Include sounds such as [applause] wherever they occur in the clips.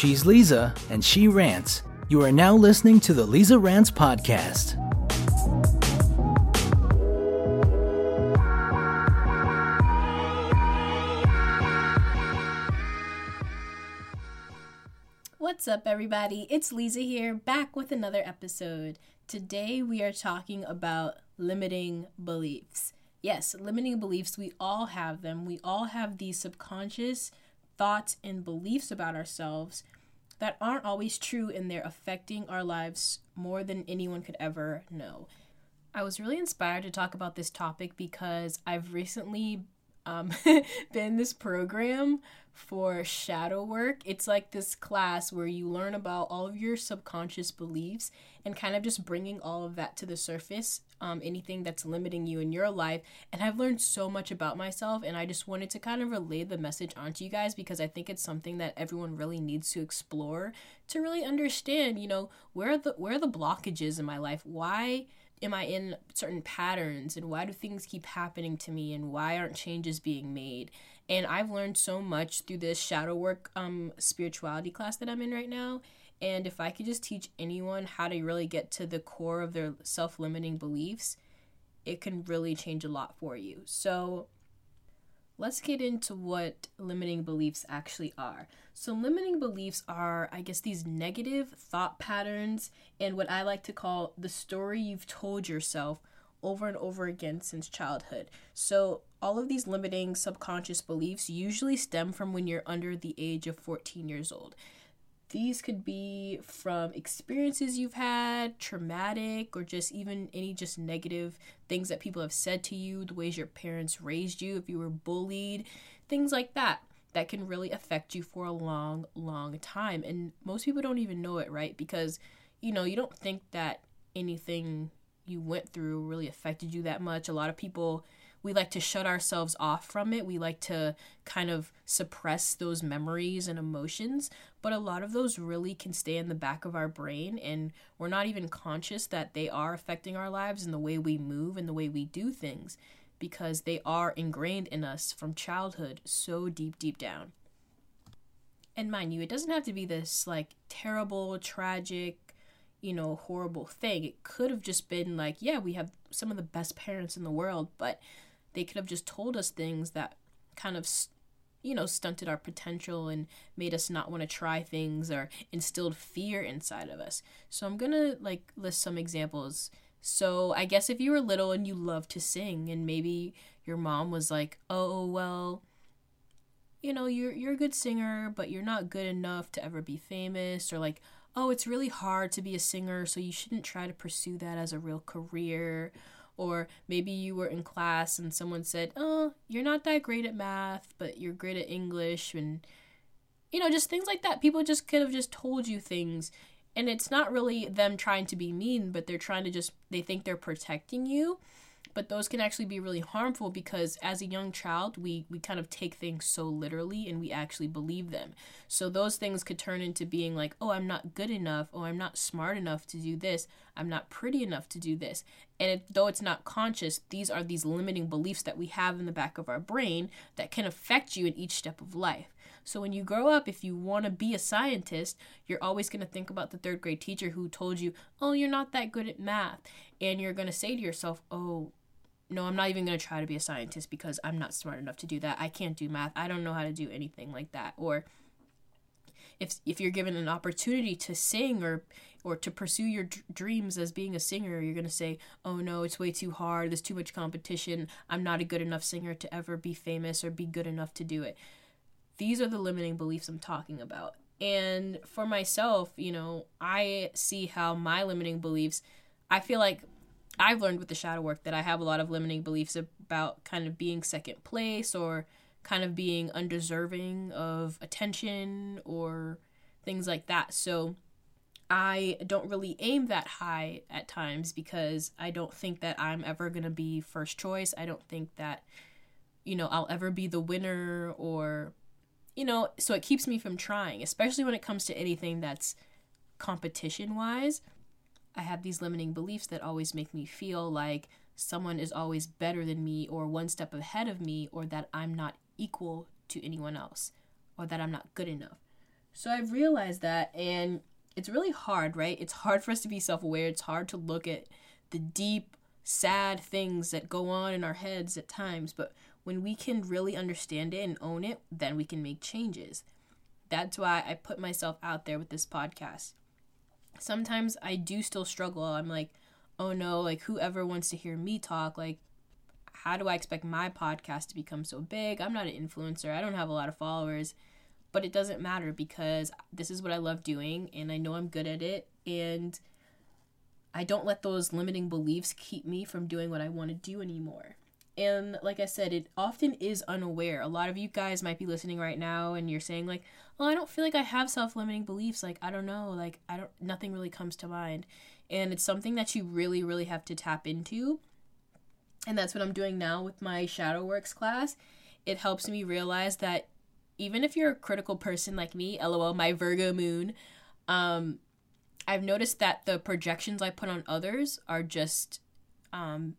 She's Leeza, and she rants. You are now listening to the Leeza Rants Podcast. What's up, everybody? It's Leeza here, back with another episode. Today, we are talking about limiting beliefs. Yes, limiting beliefs, we all have them. We all have these subconscious thoughts and beliefs about ourselves that aren't always true and they're affecting our lives more than anyone could ever know. I was really inspired to talk about this topic because I've recently um, [laughs] been this program for shadow work. It's like this class where you learn about all of your subconscious beliefs and kind of just bringing all of that to the surface, um, anything that's limiting you in your life. And I've learned so much about myself, and I just wanted to kind of relay the message onto you guys because I think it's something that everyone really needs to explore to really understand, you know, where the where the blockages in my life, why am I in certain patterns and why do things keep happening to me and why aren't changes being made? And I've learned so much through this shadow work um spirituality class that I'm in right now. And if I could just teach anyone how to really get to the core of their self-limiting beliefs, it can really change a lot for you. So let's get into what limiting beliefs actually are. So, limiting beliefs are, I guess, these negative thought patterns and what I like to call the story you've told yourself over and over again since childhood. So, all of these limiting subconscious beliefs usually stem from when you're under the age of 14 years old. These could be from experiences you've had, traumatic, or just even any just negative things that people have said to you, the ways your parents raised you, if you were bullied, things like that. That can really affect you for a long, long time. And most people don't even know it, right? Because, you know, you don't think that anything you went through really affected you that much. A lot of people we like to shut ourselves off from it. We like to kind of suppress those memories and emotions, but a lot of those really can stay in the back of our brain and we're not even conscious that they are affecting our lives and the way we move and the way we do things because they are ingrained in us from childhood so deep deep down. And mind you, it doesn't have to be this like terrible, tragic, you know, horrible thing. It could have just been like, yeah, we have some of the best parents in the world, but they could have just told us things that kind of you know stunted our potential and made us not want to try things or instilled fear inside of us. So i'm gonna like list some examples. So i guess if you were little and you loved to sing and maybe your mom was like oh well you know you're you're a good singer but you're not good enough to ever be famous or like oh it's really hard to be a singer so you shouldn't try to pursue that as a real career or maybe you were in class and someone said, Oh, you're not that great at math, but you're great at English. And, you know, just things like that. People just could have just told you things. And it's not really them trying to be mean, but they're trying to just, they think they're protecting you but those can actually be really harmful because as a young child we we kind of take things so literally and we actually believe them. So those things could turn into being like oh i'm not good enough oh i'm not smart enough to do this i'm not pretty enough to do this. And though it's not conscious these are these limiting beliefs that we have in the back of our brain that can affect you in each step of life. So when you grow up, if you want to be a scientist, you're always going to think about the third grade teacher who told you, oh, you're not that good at math. And you're going to say to yourself, oh, no, I'm not even going to try to be a scientist because I'm not smart enough to do that. I can't do math. I don't know how to do anything like that. Or if if you're given an opportunity to sing or or to pursue your d- dreams as being a singer, you're going to say, "Oh no, it's way too hard. There's too much competition. I'm not a good enough singer to ever be famous or be good enough to do it." These are the limiting beliefs I'm talking about. And for myself, you know, I see how my limiting beliefs I feel like I've learned with the shadow work that I have a lot of limiting beliefs about kind of being second place or kind of being undeserving of attention or things like that. So I don't really aim that high at times because I don't think that I'm ever going to be first choice. I don't think that you know, I'll ever be the winner or you know, so it keeps me from trying, especially when it comes to anything that's competition wise. I have these limiting beliefs that always make me feel like someone is always better than me or one step ahead of me or that I'm not equal to anyone else or that I'm not good enough. So I've realized that, and it's really hard, right? It's hard for us to be self aware. It's hard to look at the deep, sad things that go on in our heads at times. But when we can really understand it and own it, then we can make changes. That's why I put myself out there with this podcast. Sometimes I do still struggle. I'm like, oh no, like whoever wants to hear me talk, like, how do I expect my podcast to become so big? I'm not an influencer, I don't have a lot of followers, but it doesn't matter because this is what I love doing and I know I'm good at it. And I don't let those limiting beliefs keep me from doing what I want to do anymore. And like I said, it often is unaware. A lot of you guys might be listening right now and you're saying like, "Oh, I don't feel like I have self-limiting beliefs. Like, I don't know, like I don't nothing really comes to mind." And it's something that you really really have to tap into. And that's what I'm doing now with my shadow works class. It helps me realize that even if you're a critical person like me, lol, my Virgo moon, um I've noticed that the projections I put on others are just um,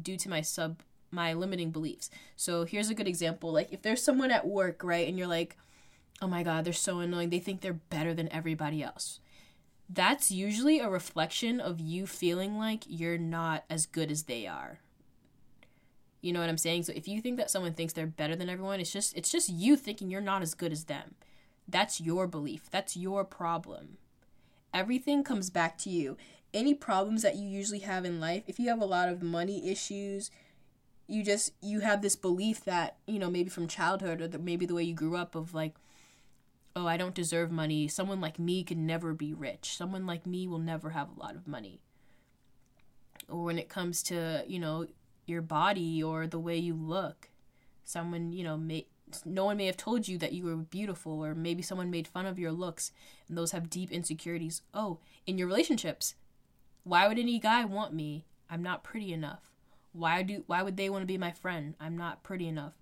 due to my sub my limiting beliefs. So here's a good example. Like if there's someone at work, right, and you're like, "Oh my god, they're so annoying. They think they're better than everybody else." That's usually a reflection of you feeling like you're not as good as they are. You know what I'm saying? So if you think that someone thinks they're better than everyone, it's just it's just you thinking you're not as good as them. That's your belief. That's your problem. Everything comes back to you. Any problems that you usually have in life, if you have a lot of money issues, you just you have this belief that you know maybe from childhood or the, maybe the way you grew up of like oh i don't deserve money. Someone like me can never be rich. Someone like me will never have a lot of money. Or when it comes to you know your body or the way you look someone you know may no one may have told you that you were beautiful or maybe someone made fun of your looks and those have deep insecurities. Oh in your relationships why would any guy want me? I'm not pretty enough why do why would they want to be my friend? I'm not pretty enough.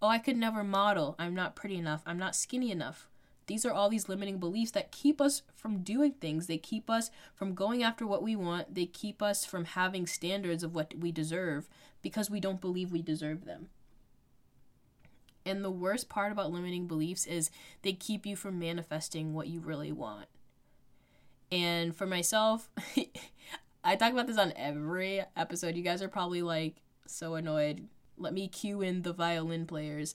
Oh, I could never model. I'm not pretty enough. I'm not skinny enough. These are all these limiting beliefs that keep us from doing things. They keep us from going after what we want. They keep us from having standards of what we deserve because we don't believe we deserve them. And the worst part about limiting beliefs is they keep you from manifesting what you really want. And for myself, [laughs] I talk about this on every episode. You guys are probably like so annoyed. Let me cue in the violin players.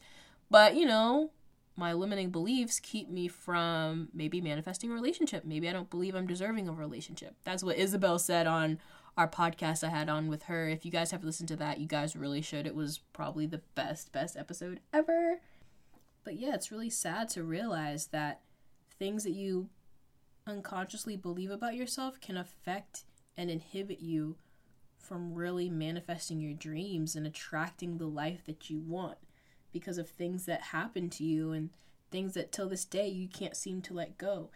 But, you know, my limiting beliefs keep me from maybe manifesting a relationship. Maybe I don't believe I'm deserving of a relationship. That's what Isabel said on our podcast I had on with her. If you guys have listened to that, you guys really should. It was probably the best, best episode ever. But yeah, it's really sad to realize that things that you unconsciously believe about yourself can affect and inhibit you from really manifesting your dreams and attracting the life that you want because of things that happen to you and things that till this day you can't seem to let go.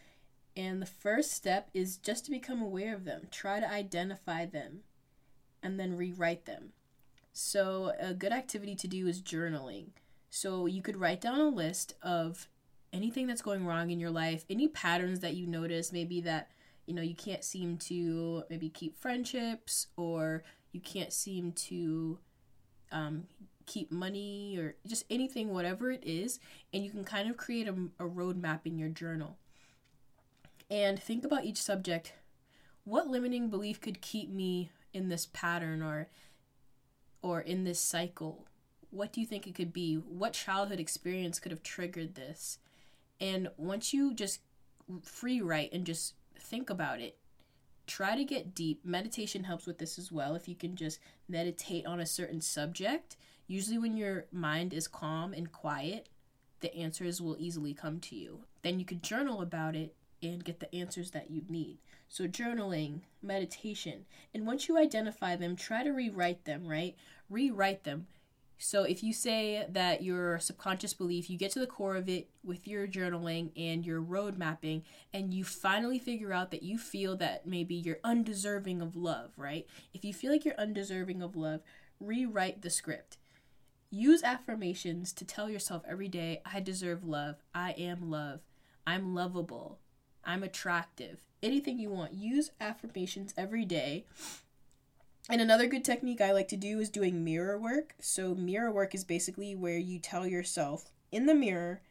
And the first step is just to become aware of them. Try to identify them and then rewrite them. So, a good activity to do is journaling. So, you could write down a list of anything that's going wrong in your life, any patterns that you notice, maybe that you know you can't seem to maybe keep friendships or you can't seem to um, keep money or just anything whatever it is and you can kind of create a, a roadmap in your journal. And think about each subject. What limiting belief could keep me in this pattern or or in this cycle? What do you think it could be? What childhood experience could have triggered this? And once you just free write and just think about it. Try to get deep. Meditation helps with this as well. If you can just meditate on a certain subject, usually when your mind is calm and quiet, the answers will easily come to you. Then you could journal about it and get the answers that you need. So, journaling, meditation, and once you identify them, try to rewrite them, right? Rewrite them. So if you say that your subconscious belief, you get to the core of it with your journaling and your road mapping, and you finally figure out that you feel that maybe you're undeserving of love, right? If you feel like you're undeserving of love, rewrite the script. Use affirmations to tell yourself every day, I deserve love. I am love. I'm lovable. I'm attractive. Anything you want. Use affirmations every day and another good technique I like to do is doing mirror work. So, mirror work is basically where you tell yourself in the mirror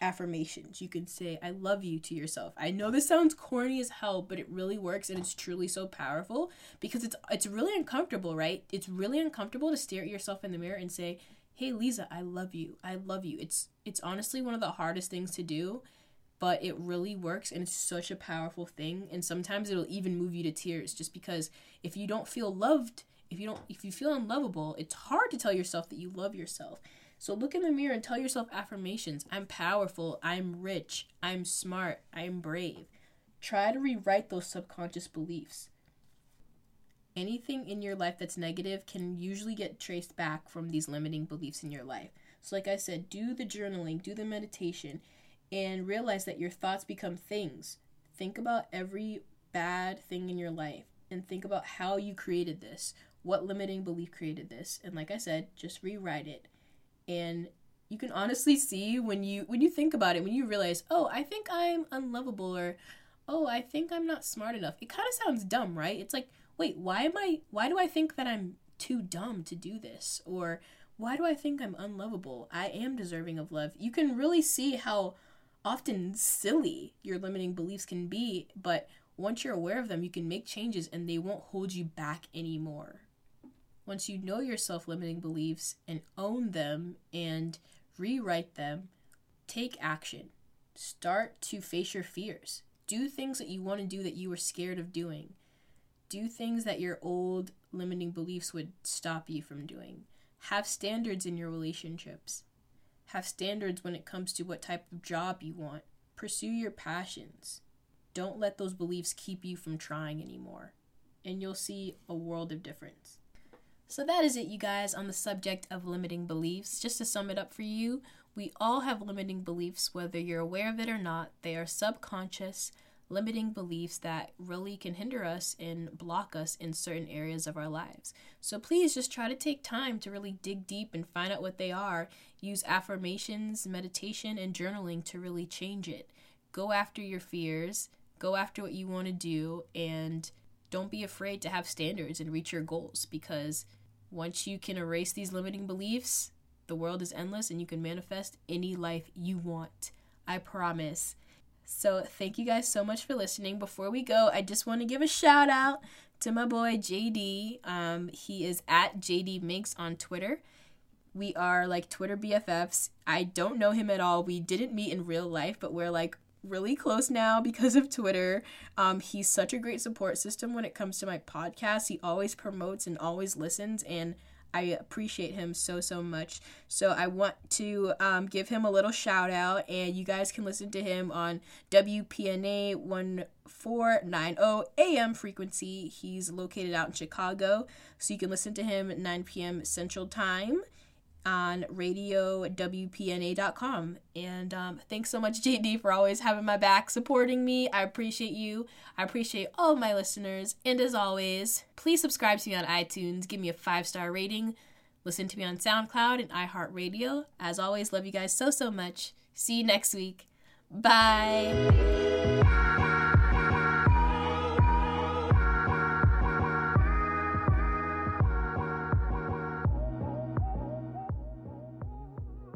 affirmations. You can say, I love you to yourself. I know this sounds corny as hell, but it really works and it's truly so powerful because it's it's really uncomfortable, right? It's really uncomfortable to stare at yourself in the mirror and say, Hey Leeza, I love you. I love you. It's it's honestly one of the hardest things to do, but it really works and it's such a powerful thing. And sometimes it'll even move you to tears just because if you don't feel loved, if you don't if you feel unlovable, it's hard to tell yourself that you love yourself. So look in the mirror and tell yourself affirmations. I'm powerful. I'm rich. I'm smart. I'm brave. Try to rewrite those subconscious beliefs. Anything in your life that's negative can usually get traced back from these limiting beliefs in your life. So, like I said, do the journaling, do the meditation, and realize that your thoughts become things. Think about every bad thing in your life and think about how you created this. What limiting belief created this? And like I said, just rewrite it and you can honestly [laughs] see when you when you think about it when you realize oh i think i'm unlovable or oh i think i'm not smart enough it kind of sounds dumb right it's like wait why am i why do i think that i'm too dumb to do this or why do i think i'm unlovable i am deserving of love you can really see how often silly your limiting beliefs can be but once you're aware of them you can make changes and they won't hold you back anymore once you know your self limiting beliefs and own them and rewrite them, take action. Start to face your fears. Do things that you want to do that you were scared of doing. Do things that your old limiting beliefs would stop you from doing. Have standards in your relationships. Have standards when it comes to what type of job you want. Pursue your passions. Don't let those beliefs keep you from trying anymore. And you'll see a world of difference. So that is it, you guys, on the subject of limiting beliefs. Just to sum it up for you, we all have limiting beliefs, whether you're aware of it or not. They are subconscious, limiting beliefs that really can hinder us and block us in certain areas of our lives. So please just try to take time to really dig deep and find out what they are. Use affirmations, meditation, and journaling to really change it. Go after your fears, go after what you want to do, and don't be afraid to have standards and reach your goals because once you can erase these limiting beliefs, the world is endless and you can manifest any life you want. I promise. So, thank you guys so much for listening. Before we go, I just want to give a shout out to my boy JD. Um, he is at JD Minks on Twitter. We are like Twitter BFFs. I don't know him at all. We didn't meet in real life, but we're like really close now because of Twitter. Um, he's such a great support system when it comes to my podcast. He always promotes and always listens, and I appreciate him so, so much. So I want to um, give him a little shout out, and you guys can listen to him on WPNA 1490 AM frequency. He's located out in Chicago, so you can listen to him at 9 p.m. Central Time on radiowpna.com. And um, thanks so much, JD, for always having my back, supporting me. I appreciate you. I appreciate all of my listeners. And as always, please subscribe to me on iTunes, give me a five star rating, listen to me on SoundCloud and iHeartRadio. As always, love you guys so, so much. See you next week. Bye.